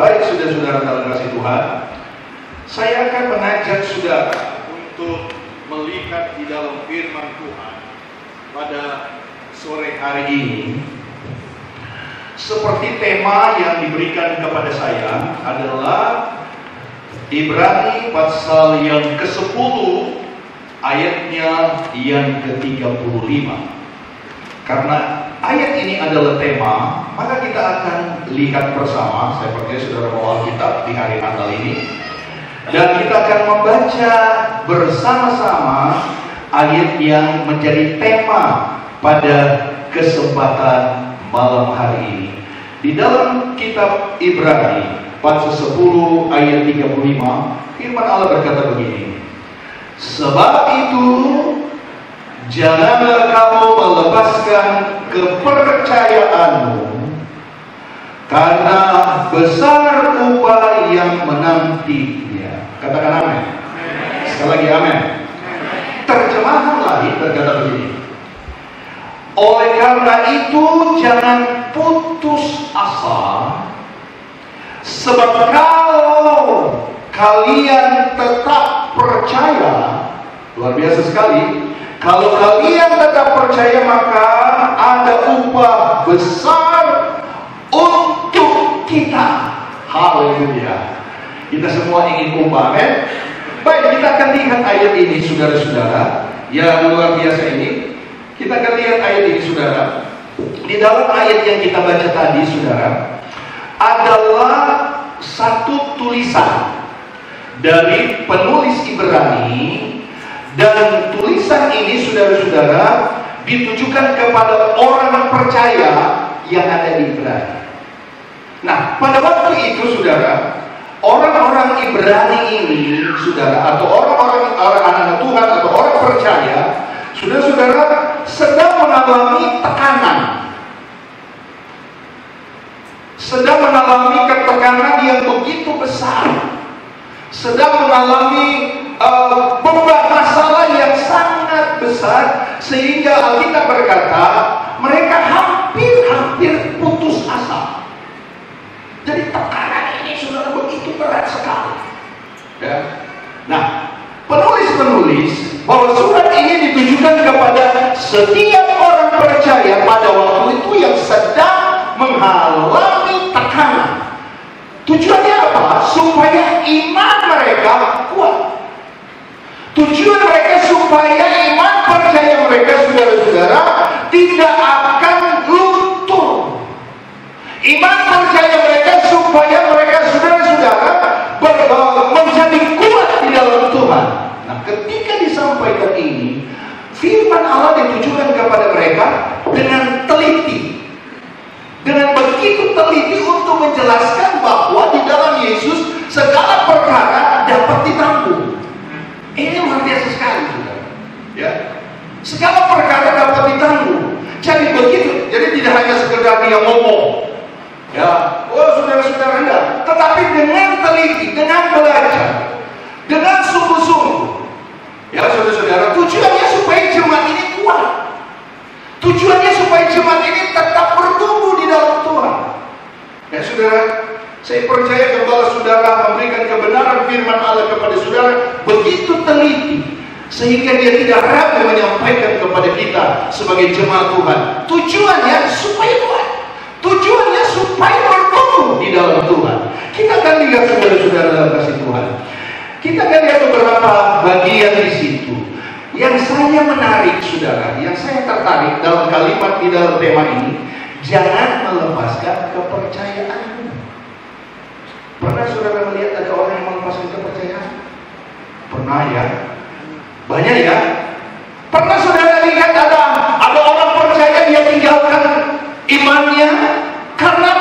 Baik saudara-saudara dalam kasih Tuhan, saya akan mengajak saudara untuk melihat di dalam firman Tuhan pada sore hari ini. Seperti tema yang diberikan kepada saya adalah Ibrani pasal yang ke-10 ayatnya yang ke-35. Karena ayat ini adalah tema, maka kita akan lihat bersama, saya percaya saudara bawa Alkitab di hari Natal ini. Dan kita akan membaca bersama-sama ayat yang menjadi tema pada kesempatan malam hari ini. Di dalam kitab Ibrani pasal 10 ayat 35 firman Allah berkata begini. Sebab itu janganlah kamu melepaskan kepercayaanmu karena besar upah yang menantinya. Katakan amin. Sekali lagi amin. Terjemahan lain berkata begini. Oleh karena itu jangan putus asa Sebab kalau kalian tetap percaya. Luar biasa sekali. Kalau kalian tetap percaya maka ada upah besar untuk kita. Haleluya. Kita semua ingin upah amin Baik kita akan lihat ayat ini saudara-saudara. Yang luar biasa ini. Kita akan lihat ayat ini saudara. Di dalam ayat yang kita baca tadi saudara, adalah satu tulisan dari penulis Ibrani dan tulisan ini saudara-saudara ditujukan kepada orang percaya yang ada di Ibrani. Nah, pada waktu itu saudara, orang-orang Ibrani ini saudara atau orang-orang orang anak Tuhan atau orang percaya Saudara-saudara sedang mengalami tekanan. Sedang mengalami ketekanan yang begitu besar. Sedang mengalami uh, masalah yang sangat besar sehingga Alkitab berkata mereka hampir-hampir putus asa. Jadi tekanan ini sudah begitu berat sekali. Ya. Nah, penulis-penulis bahwa surat ini ditujukan kepada setiap orang percaya pada waktu itu yang sedang mengalami tekanan. Tujuannya apa? Supaya iman mereka kuat. Tujuan mereka supaya iman percaya mereka saudara-saudara tidak akan luntur. Iman percaya mereka supaya mereka saudara-saudara menjadi kuat di dalam Tuhan. Nah, ketika disampaikan ini, firman Allah ditujukan kepada mereka dengan teliti. Dengan begitu teliti untuk menjelaskan bahwa di dalam Yesus segala perkara dapat ditanggung. Ini luar biasa sekali, saudara. Ya, segala perkara dapat ditanggung. Jadi begitu, jadi tidak hanya sekedar dia ngomong, Ya, oh saudara-saudara enggak. Tetapi dengan teliti, dengan belajar, dengan sungguh-sungguh. Ya saudara-saudara, tujuannya supaya jemaat ini kuat. Tujuannya supaya jemaat ini tetap bertumbuh di dalam Tuhan. Ya saudara, saya percaya kepada saudara memberikan kebenaran firman Allah kepada saudara begitu teliti sehingga dia tidak ragu menyampaikan kepada kita sebagai jemaat Tuhan. Tujuannya supaya kuat. Tujuannya supaya bertumbuh di dalam Tuhan. Kita akan lihat saudara-saudara dalam kasih Tuhan. Kita akan lihat beberapa bagian di situ. Yang saya menarik, saudara, yang saya tertarik dalam kalimat di dalam tema ini, jangan melepaskan kepercayaanmu. Pernah saudara melihat ada orang yang melepaskan kepercayaan? Pernah ya? Banyak ya? Pernah saudara lihat ada ada orang percaya dia tinggalkan imannya karena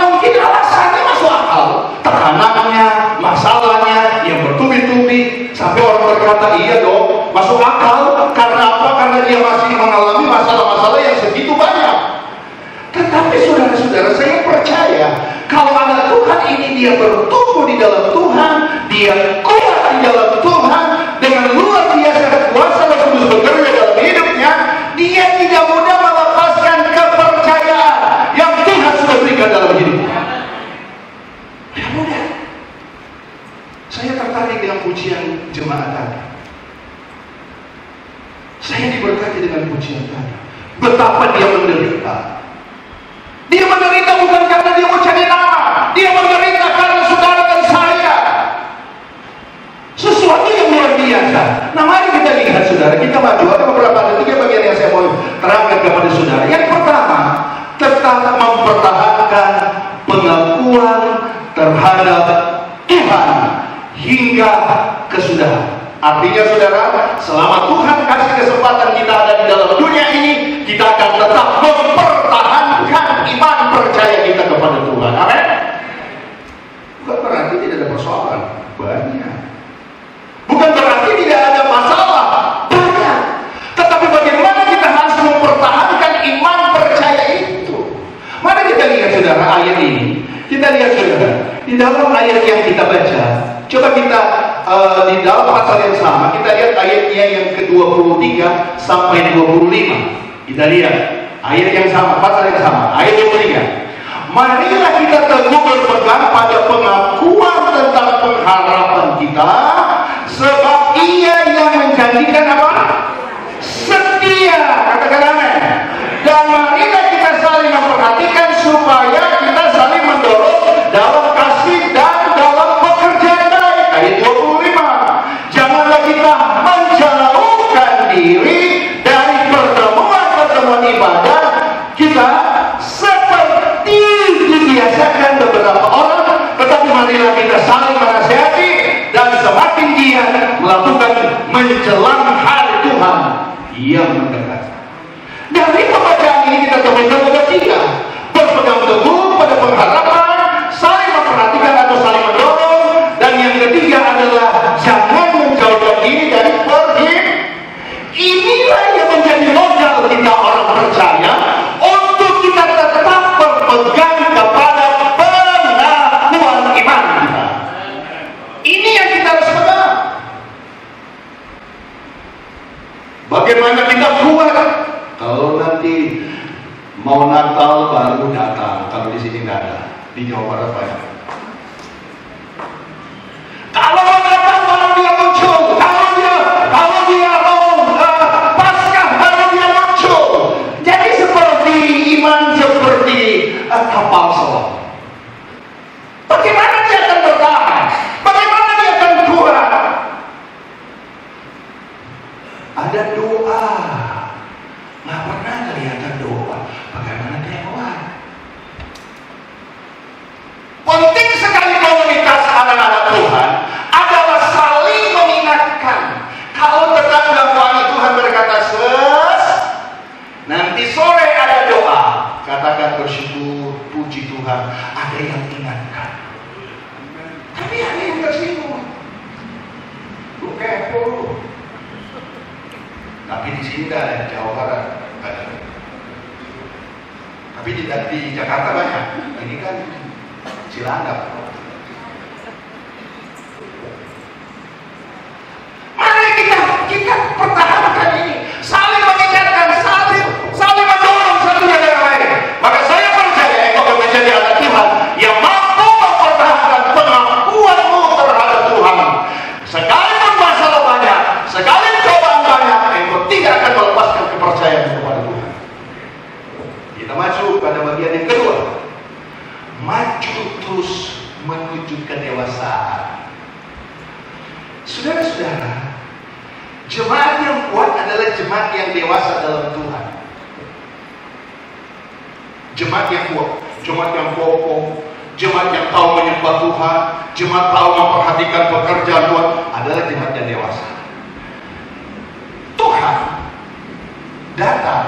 akal tekanannya masalahnya yang bertubi-tubi. Sampai orang berkata iya dong masuk akal. Karena apa? Karena dia masih mengalami masalah-masalah yang segitu banyak. Tetapi saudara-saudara saya percaya kalau anak Tuhan ini dia bertumbuh di dalam Tuhan dia saudara, selama Tuhan kasih kesempatan kita ada di dalam dunia ini, kita akan tetap mempertahankan iman percaya kita kepada Tuhan. Amin. Bukan berarti tidak ada persoalan, banyak. Bukan berarti tidak ada masalah, banyak. Tetapi bagaimana kita harus mempertahankan iman percaya itu? Mari kita lihat saudara ayat ini. Kita lihat saudara, di dalam ayat yang kita baca, coba kita Eh, di dalam pasal yang sama kita lihat ayatnya yang ke-23 sampai 25. Kita lihat ayat yang sama, pasal yang sama, ayat 23. Marilah kita teguh berpegang pada pengakuan tentang pengharapan kita sebab ia yang menjanjikan apa? Setia. Katakanlah cuma tahu memperhatikan pekerjaan Tuhan adalah jemaat yang dewasa. Tuhan datang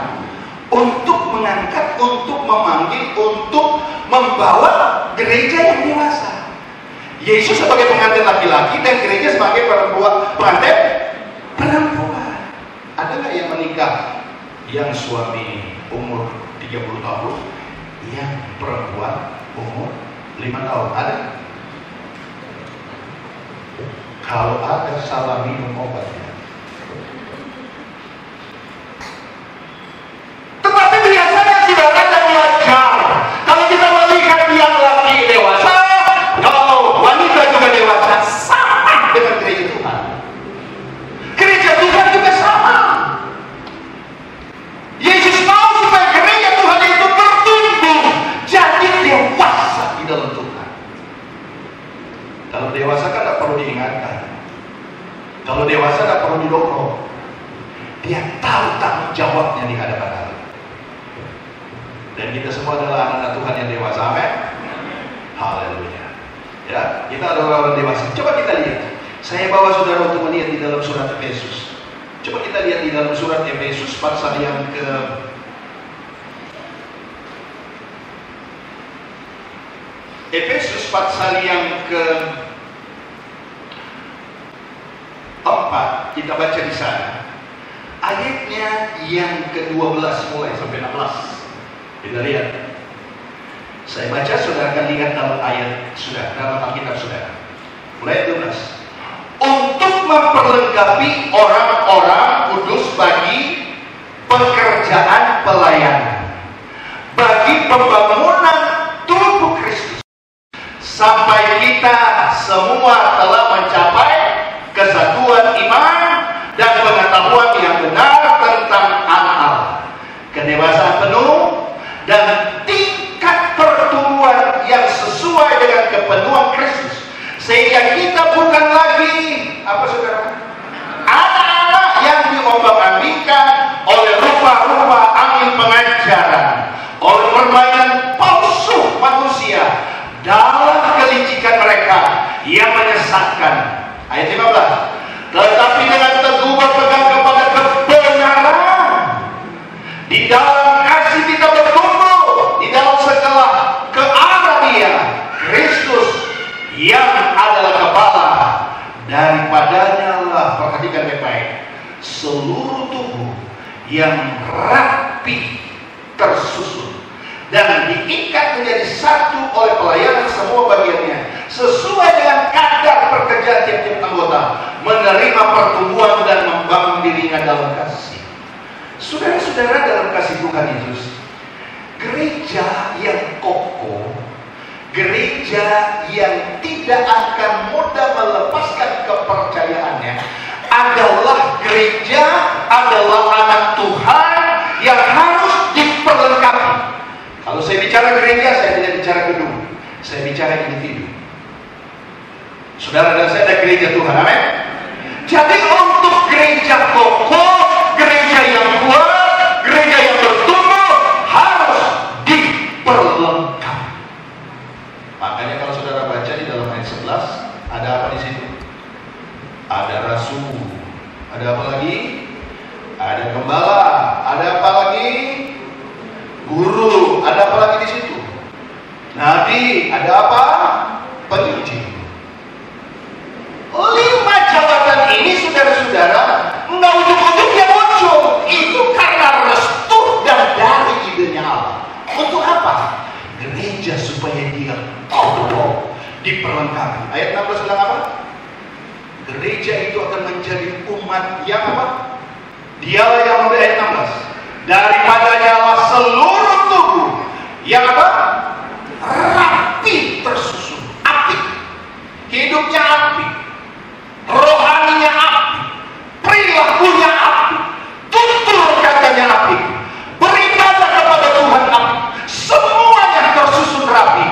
untuk mengangkat, untuk memanggil, untuk membawa gereja yang dewasa. Yesus sebagai pengantin laki-laki dan gereja sebagai perempuan pengantin perempuan. Ada nggak yang menikah yang suami umur 30 tahun, yang perempuan umur 5 tahun? Ada? salva, salva a mim, não. Haleluya. Ya, kita adalah orang dewasa. Coba kita lihat. Saya bawa saudara untuk melihat di dalam surat Efesus. Coba kita lihat di dalam surat Efesus pasal yang ke Efesus pasal yang ke empat kita baca di sana ayatnya yang ke-12 mulai sampai 16 kita lihat saya baca saudara akan lihat dalam ayat sudah dalam Alkitab saudara. Mulai 12 untuk memperlengkapi orang-orang kudus bagi pekerjaan pelayanan. Bagi pembangunan tubuh Kristus. Sampai kita semua telah mencapai kesatuan iman dan pengetahuan yang benar tentang anak kedewasaan penuh dan tingkat pertumbuhan yang sesuai dengan kepenuhan Kristus sehingga kita bukan lagi apa saudara anak-anak yang diombang-ambingkan oleh rupa-rupa angin pengajaran oleh permainan palsu manusia dalam kelicikan mereka yang menyesatkan. Ayat 15. Tetapi dengan teguh berpegang kepada kebenaran. Di dalam kasih kita bertumbuh. Di dalam segala ke arah dia. Kristus yang adalah kepala. Daripadanya lah, perhatikan baik-baik. Seluruh tubuh yang rapi tersusun. Dan diikat menjadi satu oleh pelayanan semua bagiannya. Sesuai dengan kadar pekerjaan tiap-tiap anggota. Menerima pertumbuhan dan membangun dirinya dalam kasih. Saudara-saudara dalam kasih Tuhan Yesus gereja yang kokoh gereja yang tidak akan mudah melepaskan kepercayaannya adalah gereja adalah anak Tuhan yang harus diperlengkapi kalau saya bicara gereja, saya tidak bicara gedung. Saya bicara individu. Saudara dan saya ada gereja Tuhan, amin. Jadi untuk gereja kokoh, gereja yang kuat, gereja yang bertumbuh harus diperlengkapi. Makanya kalau saudara baca di dalam ayat 11, ada apa di situ? Ada rasul, ada apa lagi? Ada gembala, ada apa lagi? Guru, ada apa lagi di situ? Nabi, ada apa? Penyuci. Lima jabatan ini saudara-saudara nggak ujung-ujungnya muncul. Itu karena restu dan dari idenya Allah. Untuk apa? Gereja supaya dia kokoh diperlengkapi. Ayat 16 bilang apa? Gereja itu akan menjadi umat yang apa? Dialah yang memberi ayat 16 daripadanya Allah seluruh tubuh yang apa? rapi tersusun api hidupnya api rohaninya api perilakunya api tutur katanya api beribadah kepada Tuhan api semuanya tersusun rapi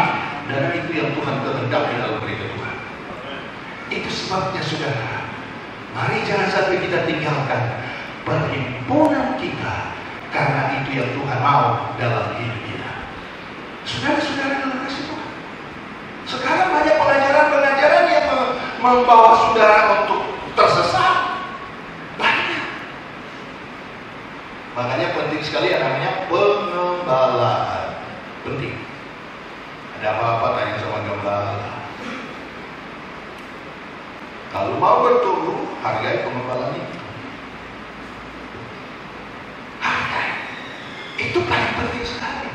dan itu yang Tuhan kehendaki dalam gereja Tuhan itu sebabnya saudara mari jangan sampai kita tinggalkan perhimpunan kita karena itu yang Tuhan mau dalam hidup kita. Saudara-saudara dalam kasih Tuhan. Sekarang banyak pengajaran-pengajaran yang membawa saudara untuk tersesat. Banyak. Makanya penting sekali yang namanya pengembalaan. Penting. Ada apa-apa tanya sama gembala. Kalau mau bertumbuh, hargai pengembalaan itu. itu paling penting sekali.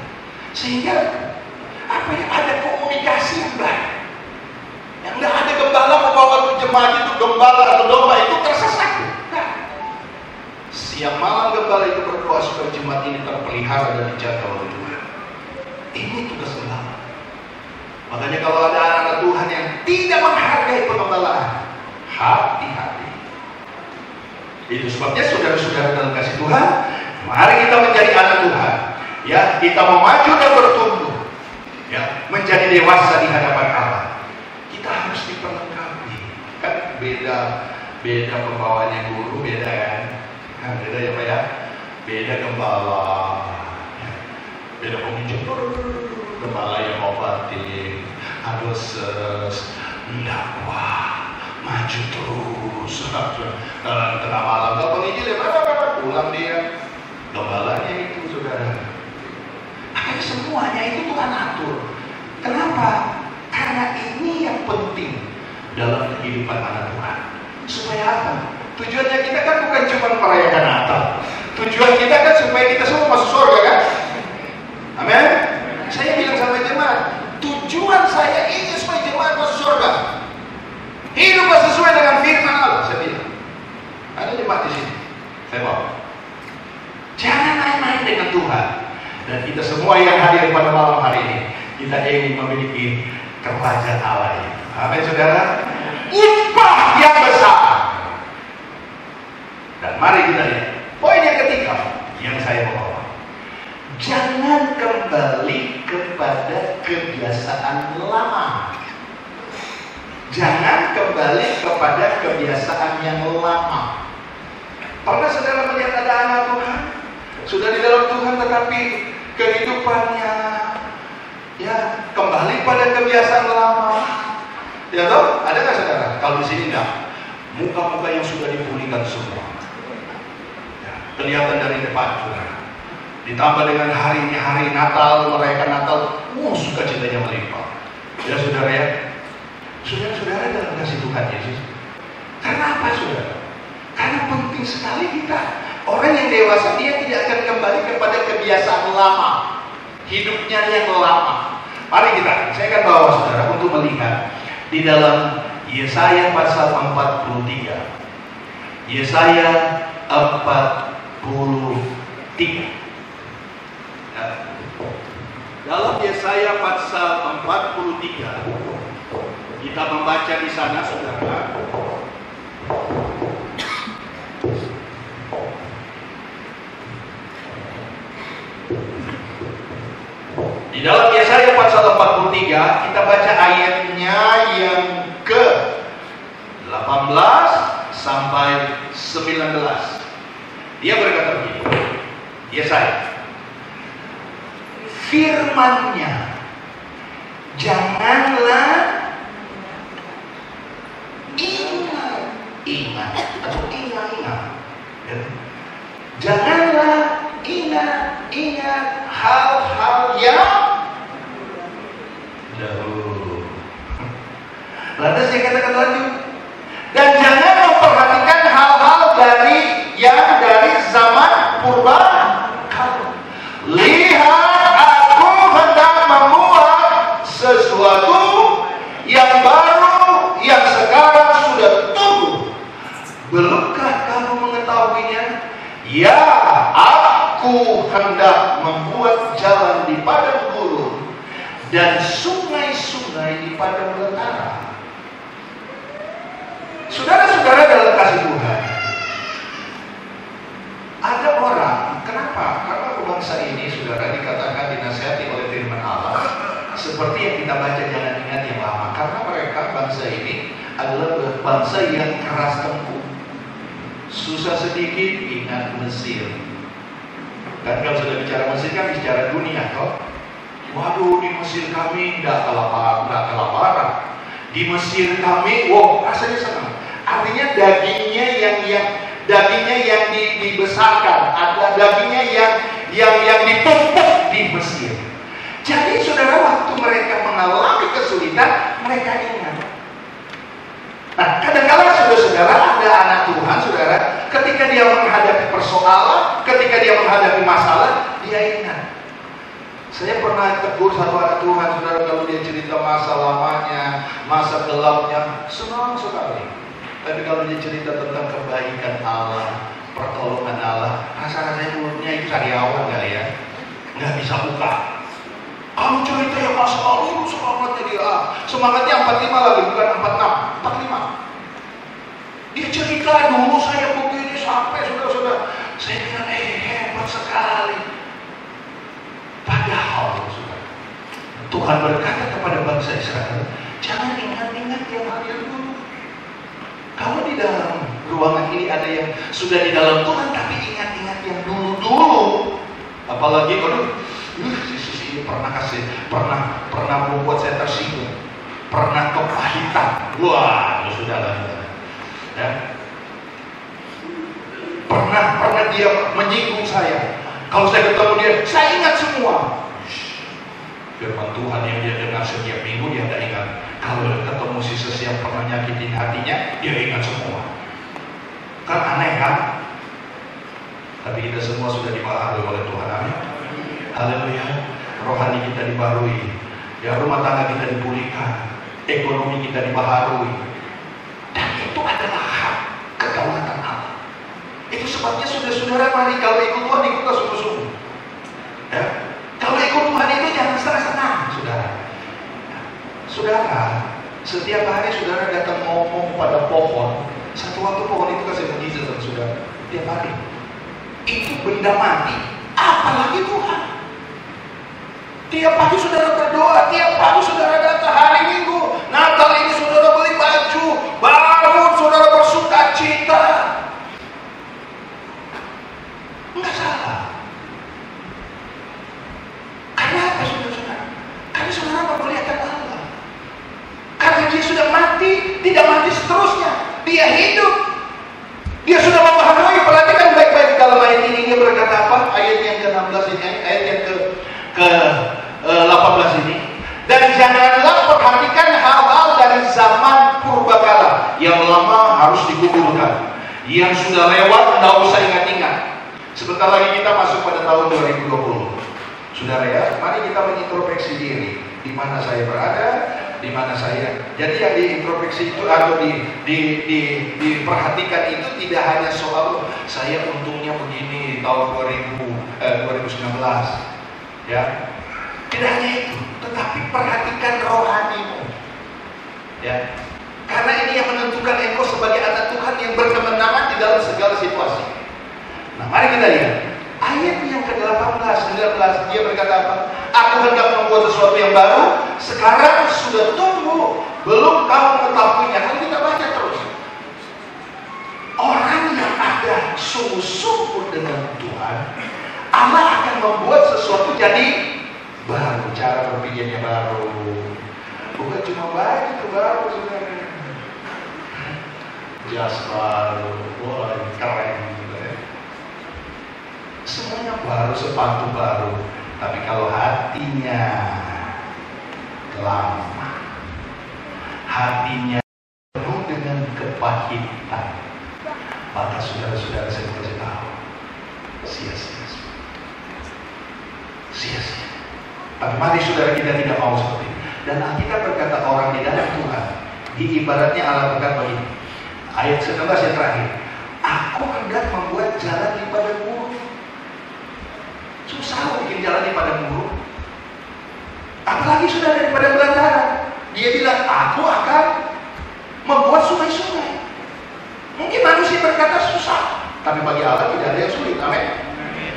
Sehingga apa ya ada komunikasi yang baik. Yang tidak ada gembala membawa jemaat itu gembala atau domba itu tersesat. Nah, siang malam gembala itu berdoa supaya jemaat ini terpelihara dan dijaga oleh Tuhan. Ini tugas gembala. Makanya kalau ada anak-anak Tuhan yang tidak menghargai pengembalaan hati-hati itu sebabnya saudara-saudara dalam kasih Tuhan Mari kita menjadi anak Tuhan. Ya, kita maju dan bertumbuh. Ya, menjadi dewasa di hadapan Allah. Kita harus diperlengkapi. Kan beda beda pembawanya guru beda kan? Nah, beda ya Pak ya. beda gembala, beda pemimpin, gembala yang obatin, adoses, dakwah, maju terus. Dalam tengah malam, kalau penginjil ya pulang dia. Gembalanya itu saudara. Akhirnya semuanya itu Tuhan atur. Kenapa? Karena ini yang penting dalam kehidupan anak Tuhan. Supaya apa? Tujuannya kita kan bukan cuma merayakan Natal. Tujuan kita kan supaya kita semua masuk surga kan? Amin. Saya bilang sama jemaat, tujuan saya ini supaya jemaat masuk surga. Hiduplah sesuai dengan firman Allah, saya bilang. Ada jemaat di sini. Saya mau. Jangan main-main dengan Tuhan. Dan kita semua yang hadir pada malam hari ini, kita ingin memiliki kerajaan Allah ini. Amin, saudara. Upah yang besar. Dan mari kita lihat. Poin yang ketiga yang saya bawa. Jangan kembali kepada kebiasaan lama. Jangan kembali kepada kebiasaan yang lama. Pernah saudara melihat ada anak Tuhan? Sudah di dalam Tuhan tetapi kehidupannya ya kembali pada kebiasaan lama. Ya toh? Ada nggak saudara? Kalau di sini enggak. Muka-muka yang sudah dipulihkan semua. Ya, kelihatan dari depan saudara. Ditambah dengan hari ini hari Natal, merayakan Natal, uh, sukacitanya melimpah. Ya saudara ya, saudara-saudara dalam kasih Tuhan Yesus. Karena apa saudara? Karena penting sekali kita orang yang dewasa dia tidak akan kembali kepada kebiasaan lama, hidupnya yang lama. Mari kita, saya akan bawa saudara untuk melihat di dalam Yesaya pasal 43. Yesaya 43. Dalam Yesaya pasal 43 kita membaca di sana saudara Di dalam Yesaya pasal 43 kita baca ayatnya yang ke 18 sampai 19. Dia berkata begini. Yesaya firmannya janganlah ingat ingat atau ingat ingat ya. janganlah ingat ingat hal-hal yang dahulu. Lantas dia katakan lanjut dan jangan memperhatikan hal-hal dari yang dari zaman purba lihat aku hendak membuat sesuatu yang baru yang sekarang sudah tumbuh. Belumkah kamu mengetahuinya? Ya aku hendak membuat jalan di padang gurun dan sungai-sungai di padang belantara saudara-saudara dalam kasih Tuhan ada orang kenapa? karena bangsa ini saudara dikatakan dinasihati oleh firman Allah seperti yang kita baca jangan ingat yang lama. Karena mereka bangsa ini adalah bangsa yang keras tempur susah sedikit ingat Mesir dan kalau sudah bicara Mesir kan bicara dunia toh. Waduh di Mesir kami tidak kelaparan tidak kelaparan. Di Mesir kami wow rasanya senang. Artinya dagingnya yang yang dagingnya yang di, dibesarkan ada dagingnya yang yang yang dipupuk di Mesir jadi saudara waktu mereka mengalami kesulitan mereka ingat Nah, kadang-kadang saudara-saudara ada anak Tuhan, saudara, ketika dia menghadapi persoalan, ketika dia menghadapi masalah, dia ingat. Saya pernah tegur anak Tuhan, saudara, kalau dia cerita masa lamanya, masa gelapnya, senang sekali. Tapi kalau dia cerita tentang kebaikan Allah, pertolongan Allah, rasa-rasanya mulutnya itu sariawan kali ya, nggak bisa buka. Kamu cerita yang masa lalu semangatnya dia ah. Semangatnya 45 lagi bukan 46 45 Dia cerita dulu saya begini sampai sudah-sudah Saya bilang eh hebat sekali Padahal sudah Tuhan berkata kepada bangsa Israel Jangan ingat-ingat yang hadir dulu Kalau di dalam ruangan ini ada yang sudah di dalam Tuhan Tapi ingat-ingat yang dulu-dulu. Apalagi kalau si ini pernah kasih pernah pernah membuat saya tersinggung pernah kepahitan. Wah itu sudah lah. Ya. Pernah pernah dia menyinggung saya. Kalau saya ketemu dia saya ingat semua firman Tuhan yang dia dengar setiap minggu dia tidak ingat. Kalau ketemu si yang pernah nyakitin hatinya dia ingat semua. Kan aneh kan? Tapi kita semua sudah dibaharui oleh Tuhan amin. Haleluya. Rohani kita dibaharui ya rumah tangga kita dipulihkan. Ekonomi kita dibaharui. Dan itu adalah hak kedaulatan Allah. Itu sebabnya saudara-saudara mari kalau ikut Tuhan ikutlah sungguh-sungguh ya kalau ikut Tuhan itu jangan senang-senang saudara saudara setiap hari saudara datang ngomong pada pohon satu waktu pohon itu kasih mujizat sama saudara tiap hari. Itu benda mati apalagi Tuhan. Tiap pagi saudara berdoa tiap pagi saudara datang hari minggu Natal ini saudara beli baju bangun saudara bersuka cita enggak salah karena apa saudara-saudara karena saudara memuliakan Allah karena dia sudah mati tidak mati seterusnya. Dia hidup. Dia sudah memahami perhatikan baik-baik dalam ayat ini dia berkata apa? Ayat yang ke-16 ini ayat yang ke ke uh, 18 ini. Dan janganlah perhatikan hal-hal dari zaman purbakala yang lama harus digugurkan yang sudah lewat tidak usah ingat-ingat. Sebentar lagi kita masuk pada tahun 2020 Saudara ya, mari kita mengintrospeksi diri di mana saya berada, di mana saya. Jadi yang diintrospeksi itu atau di, di, di, diperhatikan itu tidak hanya soal saya untungnya begini tahun 2000, eh, 2019, ya. Tidak hanya itu, tetapi perhatikan rohanimu, ya. Karena ini yang menentukan engkau sebagai anak Tuhan yang berkemenangan di dalam segala situasi. Nah, mari kita lihat Ayat yang ke-18, 19 dia berkata apa? Aku hendak membuat sesuatu yang baru, sekarang sudah tumbuh, belum kamu mengetahuinya. Kan kita baca terus. Orang yang ada sungguh-sungguh dengan Tuhan, Allah akan membuat sesuatu jadi baru, cara berpikirnya baru. Bukan cuma baik itu baru, saudara. Jas baru, wah keren semuanya baru sepatu baru. Tapi kalau hatinya lama hatinya penuh dengan kepahitan maka saudara-saudara saya kasih tahu sia-sia. Sia-sia. Tapi mari saudara kita tidak mau seperti ini. Dan Alkitab berkata orang di dalam Tuhan di ibaratnya Allah berkata begini. Ayat 19 yang terakhir. Aku hendak membuat jalan di padang bikin jalan di padang gurun. Apalagi sudah daripada belantara. Dia bilang, aku akan membuat sungai-sungai. Mungkin manusia berkata susah, tapi bagi Allah tidak ada yang sulit. Amin.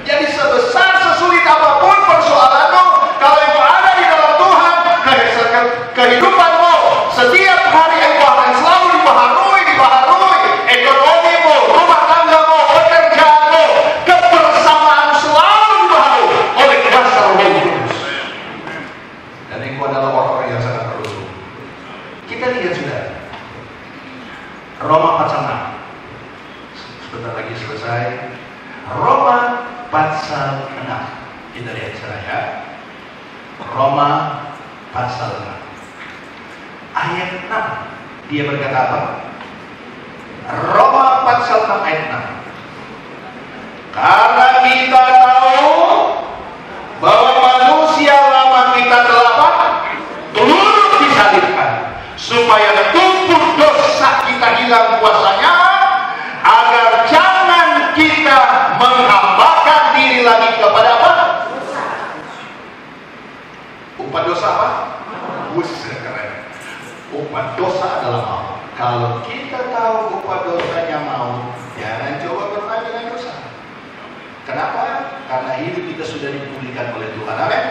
Jadi sebesar sesulit apa pun persoalanmu, kalau engkau ada di dalam Tuhan, kehidupanmu setiap hari engkau akan selalu dibaharui, dibaharui ekonomimu, rumah tanggamu, pekerjaanmu, kebersamaan selalu dibaharui oleh dasar Roh Kudus. Dan engkau adalah orang-orang yang sangat beruntung. Kita lihat sudah. Roma pasal 6. Sebentar lagi selesai. Roma pasal 6. Kita lihat sana ya. Roma pasal 6. Ayat 6. Dia berkata apa? Roma pasal 6 ayat 6. Karena kita tahu bahwa hilang kuasanya agar jangan kita menghambakan diri lagi kepada apa? Upah dosa apa? Buset keren. Upah dosa adalah maut. Kalau kita tahu upah dosanya mau, jangan coba bermain dengan dosa. Kenapa? Karena hidup kita sudah dipulihkan oleh Tuhan. Amin.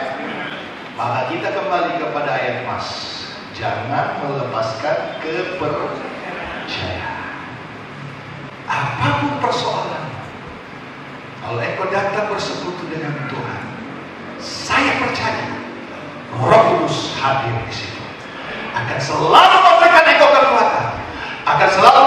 Maka kita kembali kepada ayat emas. Jangan melepaskan kepercayaan. Apa pun persoalan. Kalau engkau datang bersekutu dengan Tuhan, saya percaya Roh Kudus hadir di situ. Akan selalu memberikan engkau kekuatan. Akan selalu